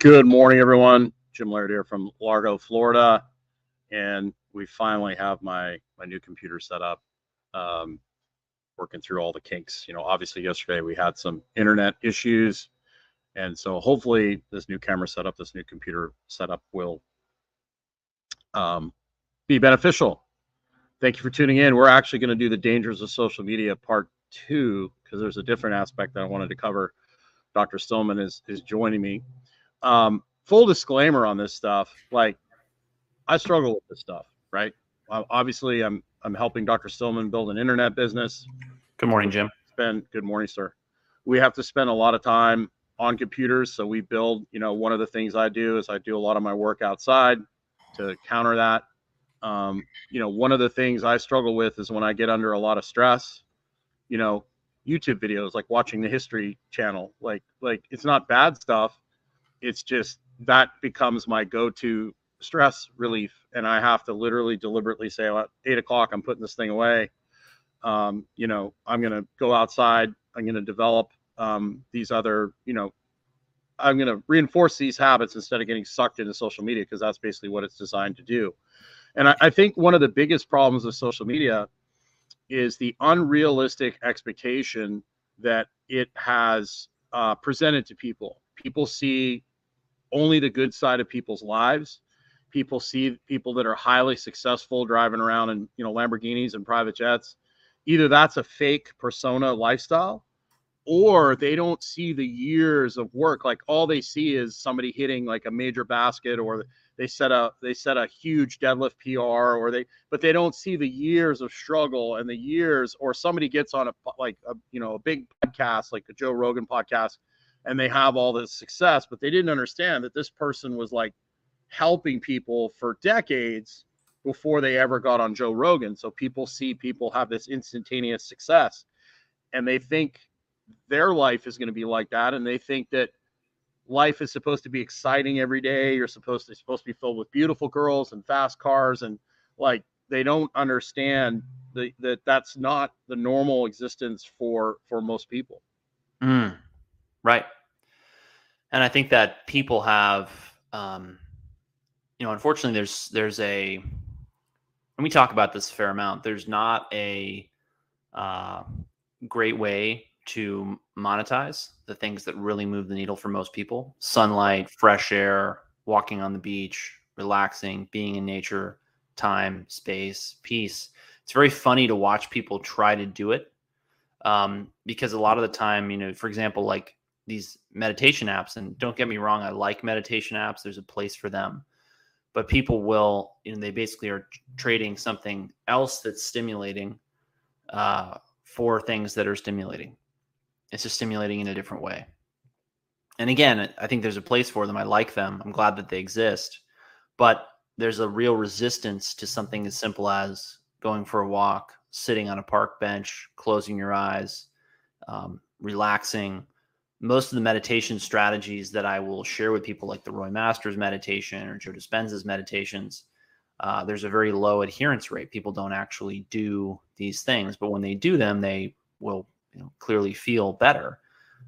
Good morning, everyone. Jim Laird here from Largo, Florida, and we finally have my my new computer set up. Um, working through all the kinks. You know, obviously yesterday we had some internet issues, and so hopefully this new camera setup, this new computer setup will um, be beneficial. Thank you for tuning in. We're actually going to do the dangers of social media part two because there's a different aspect that I wanted to cover. Dr. Stillman is is joining me. Um, full disclaimer on this stuff, like I struggle with this stuff, right? obviously, I'm I'm helping Dr. Stillman build an internet business. Good morning, Jim. Spend good morning, sir. We have to spend a lot of time on computers, so we build. You know, one of the things I do is I do a lot of my work outside to counter that. Um, you know, one of the things I struggle with is when I get under a lot of stress. You know, YouTube videos like watching the History Channel, like like it's not bad stuff it's just that becomes my go-to stress relief. And i have to literally deliberately say well, at eight o'clock i'm putting this thing away. Um, you know i'm going to go outside. I'm going to develop um, these other you know i'm going to reinforce these habits instead of getting sucked into social media because that's basically what it's designed to do. And I, I think one of the biggest problems of social media is the unrealistic expectation that it has uh, presented to people. People see only the good side of people's lives. People see people that are highly successful driving around in you know Lamborghinis and private jets. Either that's a fake persona lifestyle, or they don't see the years of work. Like all they see is somebody hitting like a major basket, or they set a they set a huge deadlift PR, or they but they don't see the years of struggle and the years, or somebody gets on a like a you know a big podcast like the Joe Rogan podcast and they have all this success, but they didn't understand that this person was like helping people for decades before they ever got on Joe Rogan. So people see people have this instantaneous success and they think their life is going to be like that. And they think that life is supposed to be exciting every day. You're supposed to supposed to be filled with beautiful girls and fast cars. And like they don't understand the, that that's not the normal existence for for most people. Mm. Right. And I think that people have, um, you know, unfortunately, there's there's a, and we talk about this a fair amount. There's not a uh, great way to monetize the things that really move the needle for most people: sunlight, fresh air, walking on the beach, relaxing, being in nature, time, space, peace. It's very funny to watch people try to do it um, because a lot of the time, you know, for example, like these meditation apps and don't get me wrong i like meditation apps there's a place for them. But people will you know they basically are trading something else that's stimulating uh, for things that are stimulating. It's just stimulating in a different way. And again i think there's a place for them. I like them. I'm glad that they exist. But there's a real resistance to something as simple as going for a walk sitting on a park bench closing your eyes um, relaxing most of the meditation strategies that I will share with people, like the Roy Masters meditation or Joe Dispenza's meditations, uh, there's a very low adherence rate. People don't actually do these things, but when they do them, they will you know, clearly feel better.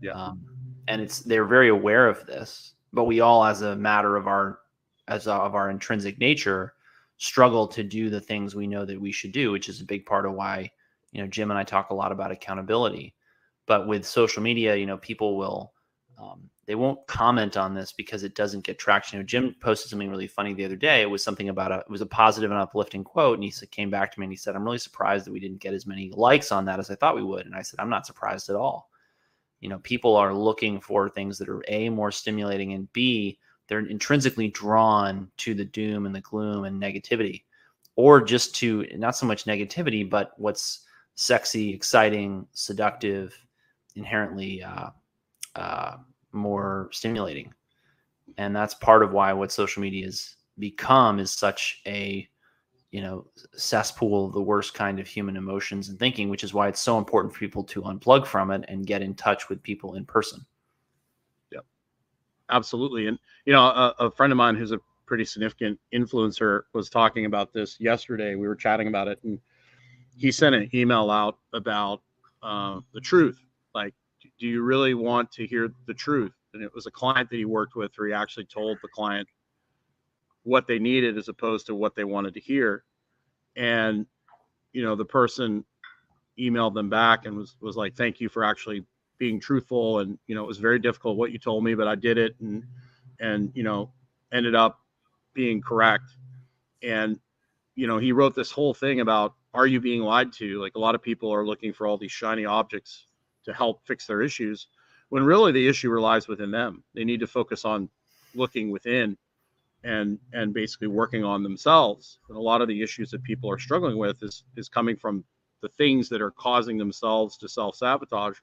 Yeah. Um, and it's they're very aware of this, but we all, as a matter of our as a, of our intrinsic nature, struggle to do the things we know that we should do, which is a big part of why you know Jim and I talk a lot about accountability but with social media, you know, people will um, they won't comment on this because it doesn't get traction. You know, Jim posted something really funny the other day. It was something about a it was a positive and uplifting quote, and he came back to me and he said, "I'm really surprised that we didn't get as many likes on that as I thought we would." And I said, "I'm not surprised at all." You know, people are looking for things that are a more stimulating and b they're intrinsically drawn to the doom and the gloom and negativity, or just to not so much negativity, but what's sexy, exciting, seductive, inherently uh, uh, more stimulating, and that's part of why what social media has become is such a you know cesspool of the worst kind of human emotions and thinking, which is why it's so important for people to unplug from it and get in touch with people in person. Yeah, absolutely. And you know, a, a friend of mine who's a pretty significant influencer was talking about this yesterday. We were chatting about it, and he sent an email out about uh, the truth like, do you really want to hear the truth? and it was a client that he worked with where he actually told the client what they needed as opposed to what they wanted to hear. And, you know, the person emailed them back and was, was like, thank you for actually being truthful. And, you know, it was very difficult what you told me, but I did it and, and, you know, ended up being correct. And, you know, he wrote this whole thing about, are you being lied to? Like a lot of people are looking for all these shiny objects to help fix their issues when really the issue relies within them. They need to focus on looking within and and basically working on themselves. And a lot of the issues that people are struggling with is is coming from the things that are causing themselves to self-sabotage,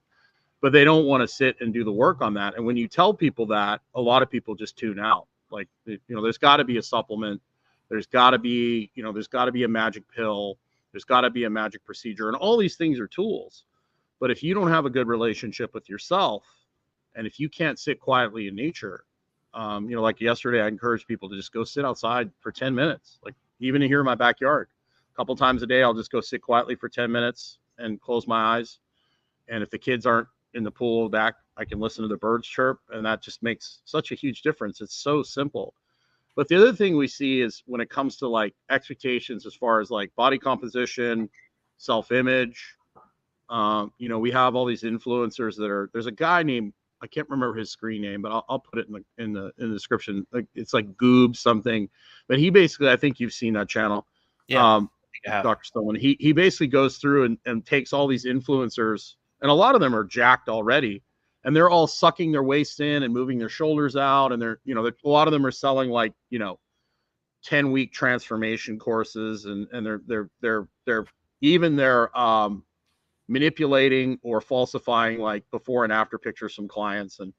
but they don't want to sit and do the work on that. And when you tell people that, a lot of people just tune out. Like you know, there's got to be a supplement. There's got to be, you know, there's got to be a magic pill. There's got to be a magic procedure. And all these things are tools. But if you don't have a good relationship with yourself, and if you can't sit quietly in nature um, you know, like yesterday, I encourage people to just go sit outside for 10 minutes, like even here in my backyard. A couple times a day, I'll just go sit quietly for 10 minutes and close my eyes. And if the kids aren't in the pool back, I can listen to the birds chirp, and that just makes such a huge difference. It's so simple. But the other thing we see is when it comes to like expectations as far as like body composition, self image, um, you know, we have all these influencers that are, there's a guy named I can't remember his screen name, but I'll, I'll put it in the in the in the description. Like it's like Goob something, but he basically I think you've seen that channel. Yeah, um, Dr. Stillman. He he basically goes through and, and takes all these influencers, and a lot of them are jacked already, and they're all sucking their waist in and moving their shoulders out, and they're you know a lot of them are selling like you know, ten week transformation courses, and and they're they're they're they're even their um manipulating or falsifying like before and after pictures from clients and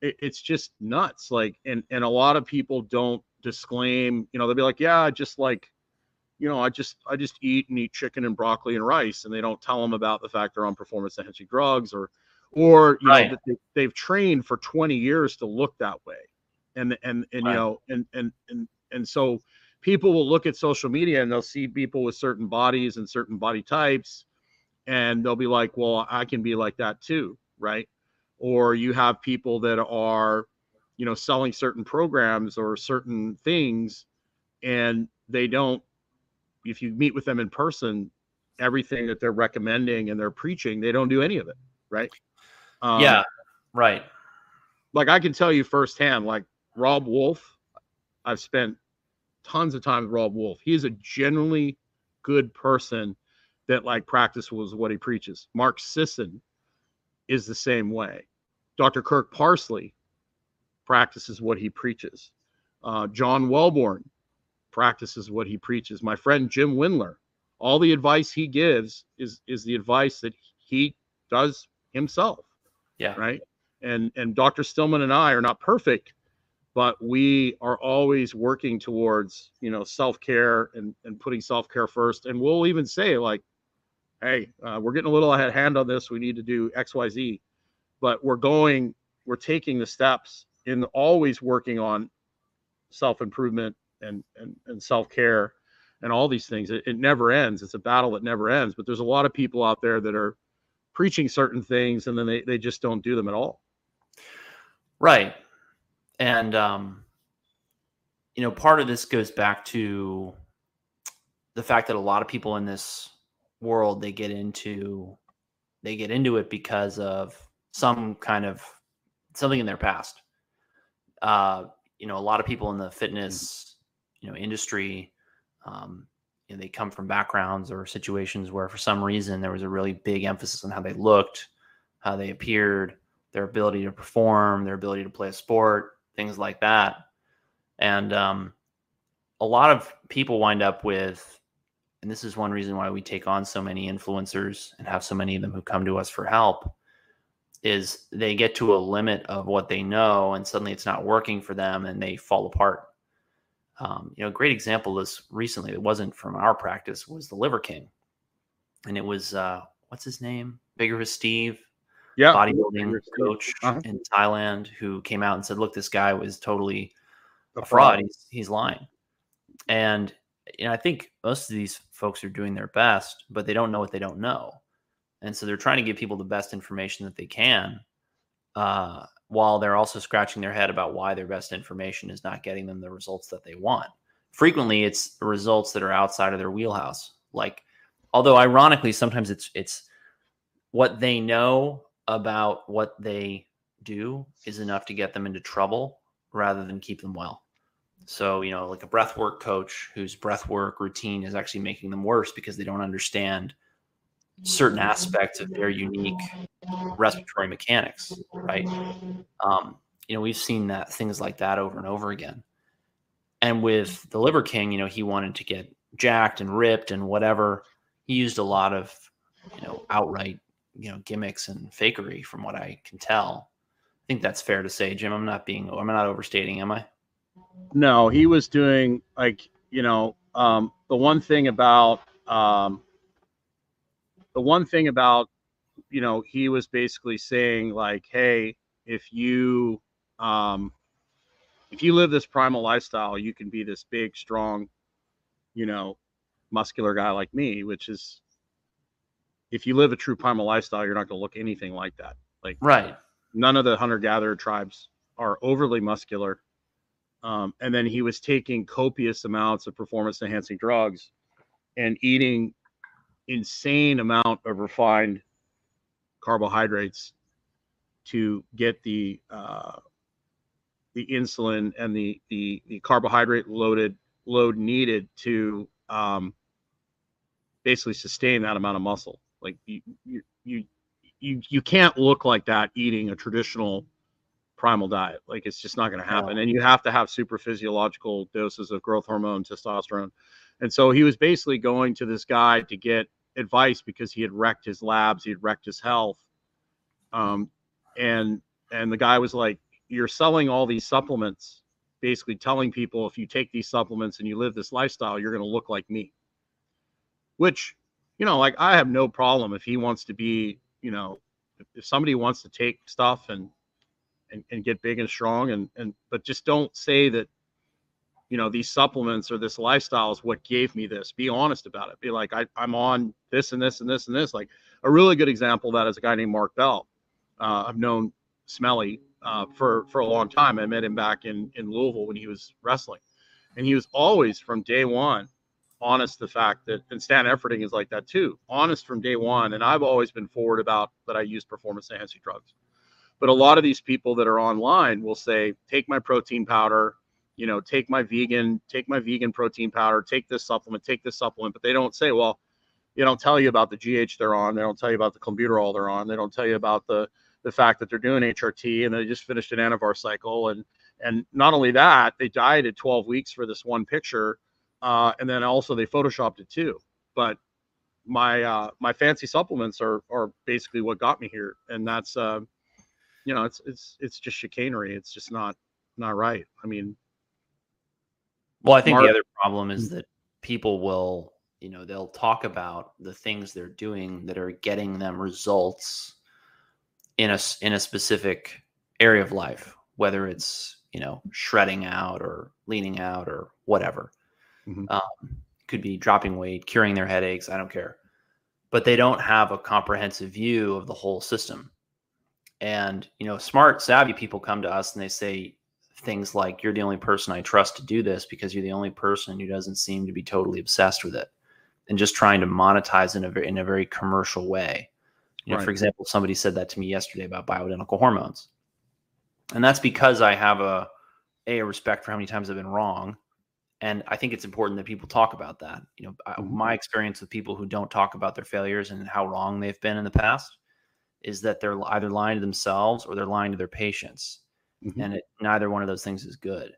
it, it's just nuts like and and a lot of people don't disclaim you know they'll be like yeah just like you know i just i just eat and eat chicken and broccoli and rice and they don't tell them about the fact they're on performance enhancing drugs or or you right. know they, they've trained for 20 years to look that way and and and right. you know and and and and so people will look at social media and they'll see people with certain bodies and certain body types and they'll be like, well, I can be like that too, right? Or you have people that are, you know, selling certain programs or certain things, and they don't, if you meet with them in person, everything that they're recommending and they're preaching, they don't do any of it, right? Um, yeah, right. Like I can tell you firsthand, like Robb Wolf, I've spent tons of time with Robb Wolf. He is a genuinely good person that like practice was what he preaches. Mark Sisson is the same way. Dr. Kirk Parsley practices what he preaches. Uh, John Welbourn practices what he preaches. My friend Jim Wendler, all the advice he gives is is the advice that he does himself. Yeah. Right. And and Dr. Stillman and I are not perfect, but we are always working towards you know self care and and putting self care first. And we'll even say like hey, uh, we're getting a little ahead of hand on this. We need to do X, Y, Z, but we're going, we're taking the steps in always working on self improvement and and, and self care and all these things. It, it never ends. It's a battle that never ends. But there's a lot of people out there that are preaching certain things and then they, they just don't do them at all. Right. And um, you know, part of this goes back to the fact that a lot of people in this world they get into they get into it because of some kind of something in their past. Uh you know a lot of people in the fitness you know industry um you know, they come from backgrounds or situations where for some reason there was a really big emphasis on how they looked how they appeared their ability to perform their ability to play a sport things like that. And um a lot of people wind up with and this is one reason why we take on so many influencers and have so many of them who come to us for help is they get to a limit of what they know and suddenly it's not working for them and they fall apart. Um, you know a great example of this recently that wasn't from our practice was the liver king. And it was uh, what's his name? Vigorous Steve yeah. bodybuilding coach uh-huh. in thailand who came out and said look this guy was totally a fraud, fraud. He's, he's lying. And you know, I think most of these folks are doing their best, but they don't know what they don't know. And so they're trying to give people the best information that they can. Uh, while they're also scratching their head about why their best information is not getting them the results that they want. Frequently, it's results that are outside of their wheelhouse. Like, although ironically, sometimes it's it's what they know about what they do is enough to get them into trouble rather than keep them well. So, you know, like a breath work coach whose breath work routine is actually making them worse because they don't understand certain aspects of their unique respiratory mechanics, right? Um, you know, we've seen that things like that over and over again. And with the Liver King, you know, he wanted to get jacked and ripped and whatever. He used a lot of, you know, outright, you know, gimmicks and fakery from what I can tell. I think that's fair to say, Jim. I'm not being, I'm not overstating, am I? No, he was doing like, you know, um, the one thing about, um, the one thing about you know he was basically saying like hey if you um if you live this primal lifestyle you can be this big strong you know muscular guy like me which is if you live a true primal lifestyle you're not going to look anything like that. Like right. none of the hunter gatherer tribes are overly muscular um, and then he was taking copious amounts of performance enhancing drugs and eating insane amount of refined carbohydrates to get the uh, the insulin and the the, the carbohydrate loaded load needed to um, basically sustain that amount of muscle. Like you you you you, you can't look like that eating a traditional primal diet. Like it's just not going to happen. And you have to have super physiological doses of growth hormone, testosterone. And so he was basically going to this guy to get advice because he had wrecked his labs, he had wrecked his health. Um, and and the guy was like, "You're selling all these supplements, basically telling people if you take these supplements and you live this lifestyle, you're going to look like me." Which, you know, like I have no problem if he wants to be, you know, if, if somebody wants to take stuff and and, and get big and strong and and but just don't say that you know these supplements or this lifestyle is what gave me this. Be honest about it. Be like I, i'm on this and this and this and this. Like a really good example of that is a guy named mark bell. Uh, i've known smelly uh, for for a long time. I met him back in in louisville when he was wrestling. And he was always from day one honest the fact that and stan efferding is like that too honest from day one. And i've always been forward about that i use performance enhancing drugs but a lot of these people that are online will say take my protein powder you know, take my vegan, take my vegan protein powder, take this supplement, take this supplement, but they don't say, well, they don't tell you about the GH they're on, they don't tell you about the clenbuterol they're on, they don't tell you about the the fact that they're doing HRT and they just finished an anavar cycle. And and not only that, they dieted 12 weeks for this one picture, uh, and then also they photoshopped it too. But my uh, my fancy supplements are are basically what got me here, and that's uh, you know it's it's it's just chicanery. It's just not not right. I mean, well, I think Mark, the other problem is mm. that people will, you know, they'll talk about the things they're doing that are getting them results in a in a specific area of life, whether it's you know shredding out or leaning out or whatever. Mm-hmm. Um, could be dropping weight, curing their headaches. I don't care, but they don't have a comprehensive view of the whole system. And you know, smart, savvy people come to us and they say, things like you're the only person I trust to do this because you're the only person who doesn't seem to be totally obsessed with it and just trying to monetize in a very, in a very commercial way. You know, right. for example, somebody said that to me yesterday about bioidentical hormones. And that's because I have a a respect for how many times I've been wrong. And I think it's important that people talk about that. You know, mm-hmm. my experience with people who don't talk about their failures and how wrong they've been in the past is that they're either lying to themselves or they're lying to their patients mm-hmm. and it, neither one of those things is good.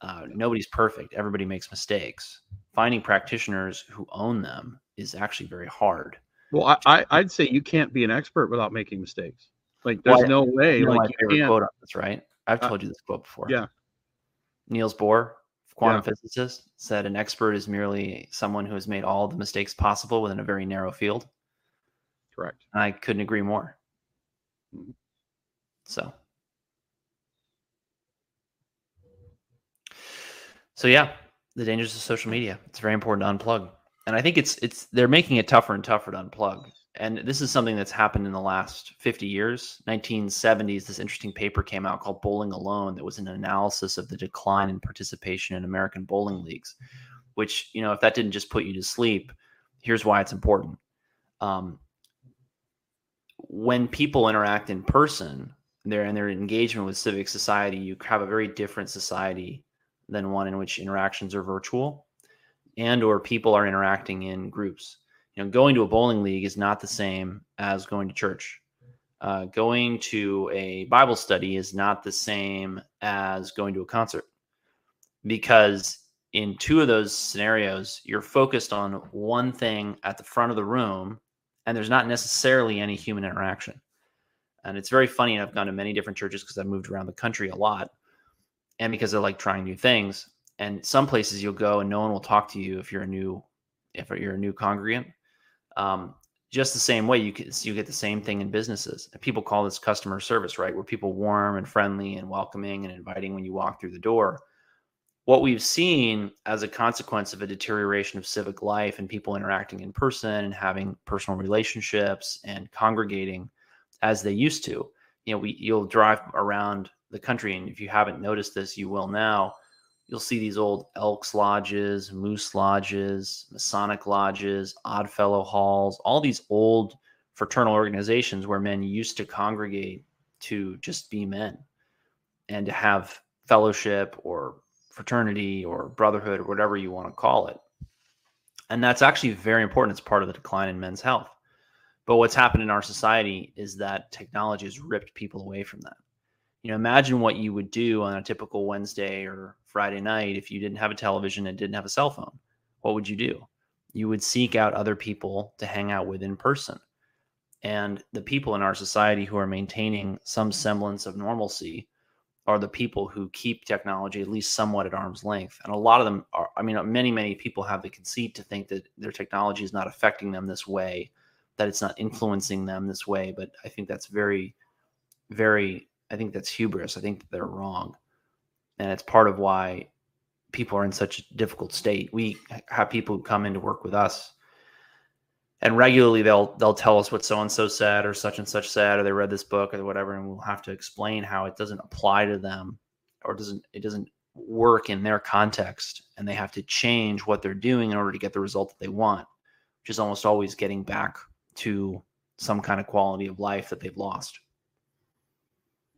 Uh, nobody's perfect. Everybody makes mistakes. Finding practitioners who own them is actually very hard. Well, I, I would say you can't be an expert without making mistakes. Like there's well, no way. You know like my favorite quote on this, right? I've uh, told uh, you this quote before. Yeah. Niels Bohr, quantum yeah. physicist, said an expert is merely someone who has made all the mistakes possible within a very narrow field. Correct. And I couldn't agree more. Mm-hmm. So So yeah, the dangers of social media. It's very important to unplug. And I think it's it's they're making it tougher and tougher to unplug. and this is something that's happened in the last 50 years 1970s this interesting paper came out called bowling alone that was an analysis of the decline in participation in american bowling leagues which you know if that didn't just put you to sleep here's why it's important um, when people interact in person their and their engagement with civic society you have a very different society than one in which interactions are virtual and or people are interacting in groups you know, going to a bowling league is not the same as going to church. Uh, going to a Bible study is not the same as going to a concert because in two of those scenarios, you're focused on one thing at the front of the room and there's not necessarily any human interaction. And it's very funny. And I've gone to many different churches because I've moved around the country a lot and because I like trying new things. And some places you'll go and no one will talk to you if you're a new if you're a new congregant um, just the same way, you can you get the same thing in businesses. People call this customer service, right? Where people warm and friendly and welcoming and inviting when you walk through the door. What we've seen as a consequence of a deterioration of civic life and people interacting in person and having personal relationships and congregating as they used to. You know, we you'll drive around the country, and if you haven't noticed this, you will now you'll see these old Elks lodges, Moose lodges, Masonic lodges, Oddfellow halls, all these old fraternal organizations where men used to congregate to just be men and to have fellowship or fraternity or brotherhood or whatever you want to call it. And that's actually very important. It's part of the decline in men's health. But what's happened in our society is that technology has ripped people away from that you know imagine what you would do on a typical wednesday or friday night if you didn't have a television and didn't have a cell phone what would you do you would seek out other people to hang out with in person and the people in our society who are maintaining some semblance of normalcy are the people who keep technology at least somewhat at arm's length and a lot of them are i mean many many people have the conceit to think that their technology is not affecting them this way that it's not influencing them this way but i think that's very very I think that's hubris. I think they're wrong. And it's part of why people are in such a difficult state. We have people who come in to work with us and regularly they'll they'll tell us what so and so said or such and such said or they read this book or whatever and we'll have to explain how it doesn't apply to them or doesn't it doesn't work in their context and they have to change what they're doing in order to get the result that they want which is almost always getting back to some kind of quality of life that they've lost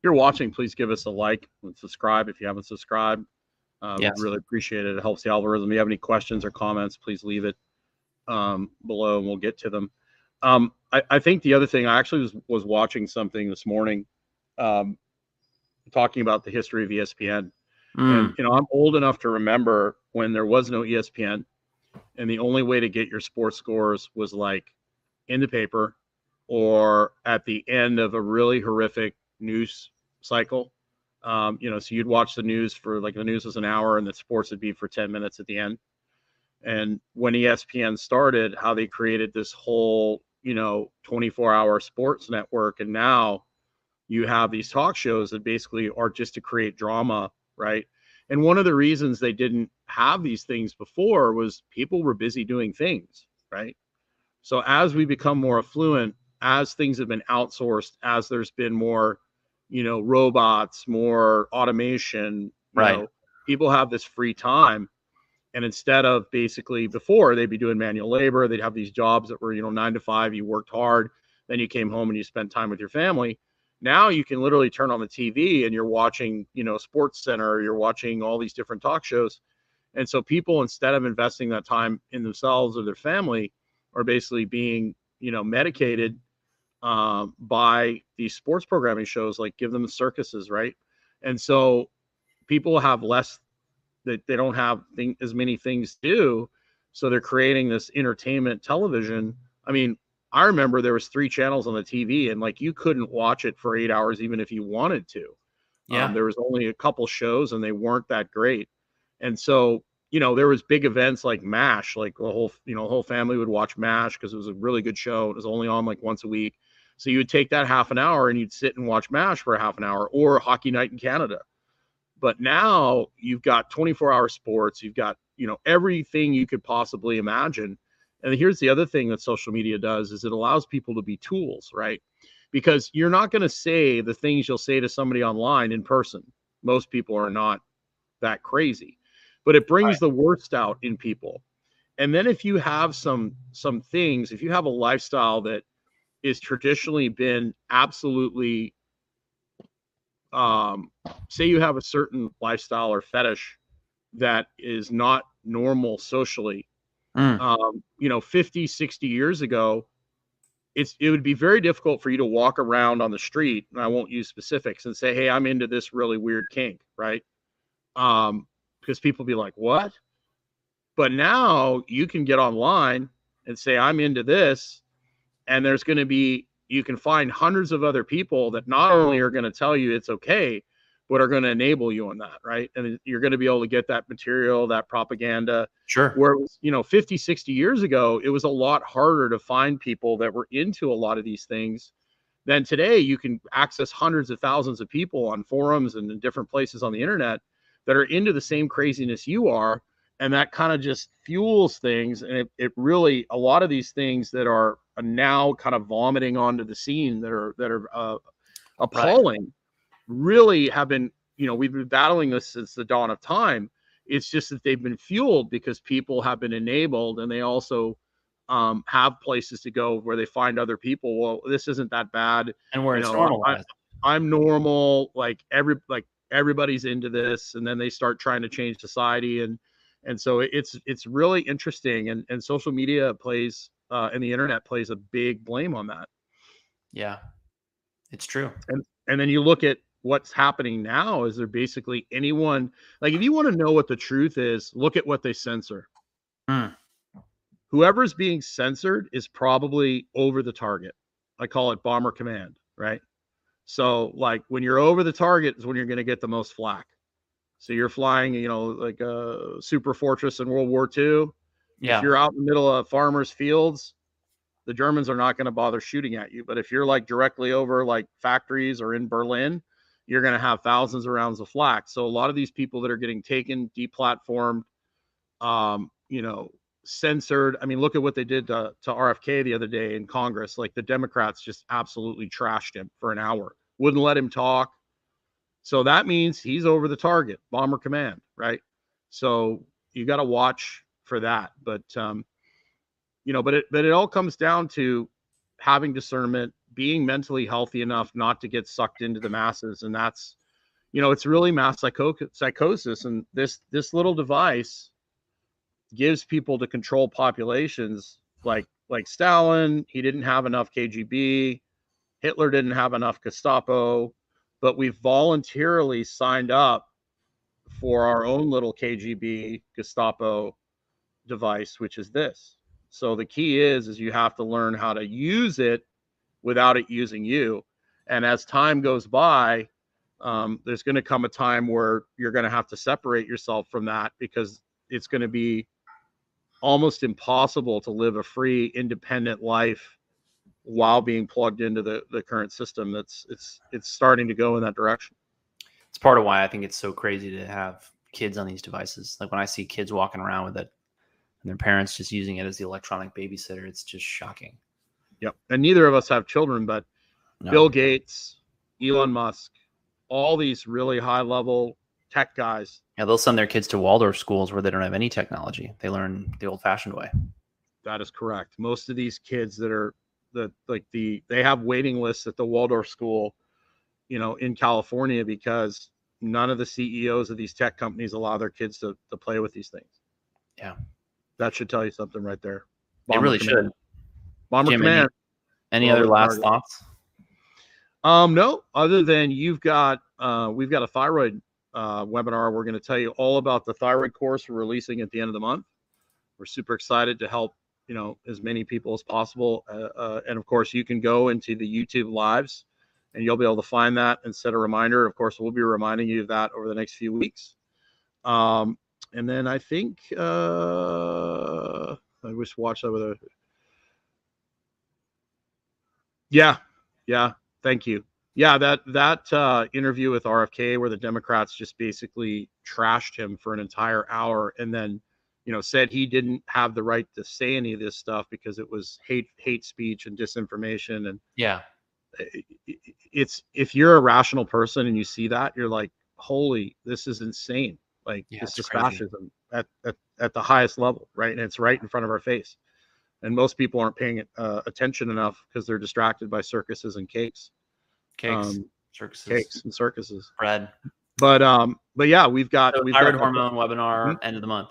if you're watching, please give us a like and subscribe if you haven't subscribed. Uh, yes. Really appreciate it. It helps the algorithm. If you have any questions or comments, please leave it um, below and we'll get to them. Um, I, I, think the other thing, I actually was, was watching something this morning um, talking about the history of ESPN. Mm. And, you know, I'm old enough to remember when there was no ESPN and the only way to get your sports scores was like in the paper or at the end of a really horrific news cycle. Um, you know, so you'd watch the news for like the news was an hour and the sports would be for 10 minutes at the end. And when ESPN started, how they created this whole, you know, 24 hour sports network. And now you have these talk shows that basically are just to create drama, right? And one of the reasons they didn't have these things before was people were busy doing things, right? So as we become more affluent, as things have been outsourced, as there's been more you know robots more automation right know, people have this free time and instead of basically before they'd be doing manual labor they'd have these jobs that were you know nine to five you worked hard then you came home and you spent time with your family now you can literally turn on the tv and you're watching you know sports center you're watching all these different talk shows and so people instead of investing that time in themselves or their family are basically being you know medicated um, by these sports programming shows, like give them the circuses, right? And so people have less that they don't have thing, as many things to do, so they're creating this entertainment television. I mean, I remember there was three channels on the TV, and like you couldn't watch it for eight hours even if you wanted to. Yeah, um, there was only a couple shows, and they weren't that great. And so you know, there was big events like MASH, like the whole, you know, whole family would watch MASH because it was a really good show. It was only on like once a week. So you would take that half an hour and you'd sit and watch MASH for a half an hour or Hockey Night in Canada. But now you've got 24 hour sports, you've got, you know, everything you could possibly imagine. And here's the other thing that social media does is it allows people to be tools, right? Because you're not going to say the things you'll say to somebody online in person. Most people are not that crazy. But it brings right. the worst out in people. And then if you have some some things, if you have a lifestyle that is traditionally been absolutely um say you have a certain lifestyle or fetish that is not normal socially Mm. Um, you know, 50, 60 years ago, it's it would be very difficult for you to walk around on the street, and I won't use specifics, and say, "Hey, I'm into this really weird kink," right? Um, because people be like, "What?" But now you can get online and say, "I'm into this," and there's going to be you can find hundreds of other people that not only are going to tell you it's okay, but are going to enable you on that, right? And you're going to be able to get that material, that propaganda. Sure. Where was, you know, 50, 60 years ago, it was a lot harder to find people that were into a lot of these things than today. You can access hundreds of thousands of people on forums and in different places on the internet that are into the same craziness you are. And that kind of just fuels things. And it, it really, a lot of these things that are now kind of vomiting onto the scene that are, that are uh, appalling. Right really have been, you know, we've been battling this since the dawn of time. It's just that they've been fueled because people have been enabled and they also um, have places to go where they find other people. Well, this isn't that bad. And where you it's normal. I'm normal. Like every, like everybody's into this. And then they start trying to change society. And, and so it's, it's really interesting. And, and social media plays, uh, and the internet plays a big blame on that. Yeah, it's true. And, and then you look at what's happening now is there basically anyone like if you want to know what the truth is look at what they censor mm. whoever's being censored is probably over the target i call it bomber command right so like when you're over the target is when you're going to get the most flack so you're flying you know like a super fortress in world war ii yeah if you're out in the middle of farmers fields the germans are not going to bother shooting at you but if you're like directly over like factories or in berlin you're going to have thousands of rounds of flak. So a lot of these people that are getting taken, deplatformed, um, you know, censored. I mean, look at what they did to, to RFK the other day in Congress. Like the Democrats just absolutely trashed him for an hour, wouldn't let him talk. So that means he's over the target, bomber command, right? So you got to watch for that. But um, you know, but it but it all comes down to having discernment, being mentally healthy enough not to get sucked into the masses and that's you know it's really mass psycho- psychosis and this this little device gives people to control populations like like Stalin he didn't have enough KGB Hitler didn't have enough Gestapo but we've voluntarily signed up for our own little KGB Gestapo device which is this so the key is is you have to learn how to use it without it using you. And as time goes by, um, there's going to come a time where you're going to have to separate yourself from that because it's going to be almost impossible to live a free, independent life while being plugged into the, the current system. That's it's it's starting to go in that direction. It's part of why I think it's so crazy to have kids on these devices. Like when I see kids walking around with it and their parents just using it as the electronic babysitter, it's just shocking. Yep. And neither of us have children, but no. Bill Gates, Elon Musk, all these really high level tech guys. Yeah, they'll send their kids to Waldorf schools where they don't have any technology. They learn the old fashioned way. That is correct. Most of these kids that are the like the they have waiting lists at the Waldorf school, you know, in California because none of the CEOs of these tech companies allow their kids to, to play with these things. Yeah. That should tell you something right there. Bomber it really command. should. Bomber Jim, Command. Any, any other last target. thoughts? Um, no, other than you've got uh, we've got a thyroid uh, webinar. We're going to tell you all about the thyroid course we're releasing at the end of the month. We're super excited to help you know as many people as possible, uh, uh, and of course you can go into the YouTube lives and you'll be able to find that and set a reminder. Of course, we'll be reminding you of that over the next few weeks. Um, and then I think uh, I just watched that with a yeah, yeah. Thank you. Yeah, that that uh, interview with RFK, where the Democrats just basically trashed him for an entire hour, and then you know, said he didn't have the right to say any of this stuff because it was hate hate speech and disinformation and Yeah. it's if you're a rational person and you see that you're like holy this is insane like Yeah, this it's is fascism at, at at the highest level right and it's right in front of our face. And most people aren't paying uh, attention enough because they're distracted by circuses and cakes. Cakes, um, circuses, cakes and circuses. Bread. but um but yeah we've got So we've thyroid got hormone webinar end of the month.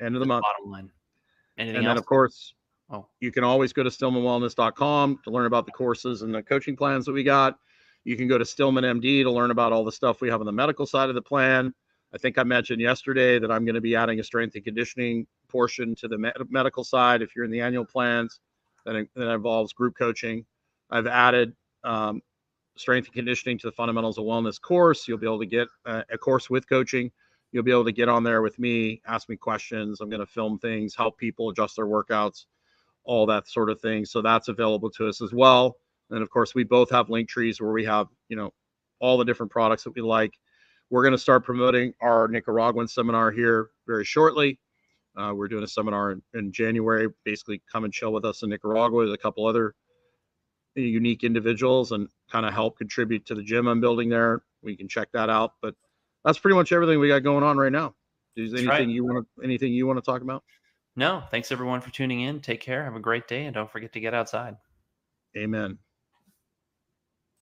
end of the That's month. Bottom line. Anything and then of course Oh. you can always go to stillmanwellness.com to learn about the courses and the coaching plans that we got. You can go to stillman md to learn about all the stuff we have on the medical side of the plan i think i mentioned yesterday that i'm going to be adding a strength and conditioning portion to the med- medical side if you're in the annual plans. That, that involves group coaching. I've added um, strength and conditioning to the fundamentals of wellness course. You'll be able to get uh, a course with coaching. You'll be able to get on there with me ask me questions. I'm going to film things help people adjust their workouts all that sort of thing. So that's available to us as well. And of course we both have link trees where we have you know all the different products that we like we're going to start promoting our nicaraguan seminar here very shortly uh, we're doing a seminar in, in january basically come and chill with us in nicaragua with a couple other unique individuals and kind of help contribute to the gym i'm building there we can check that out but that's pretty much everything we got going on right now is anything right. you want to anything you want to talk about No, thanks everyone for tuning in. Take care. Have a great day, and don't forget to get outside. amen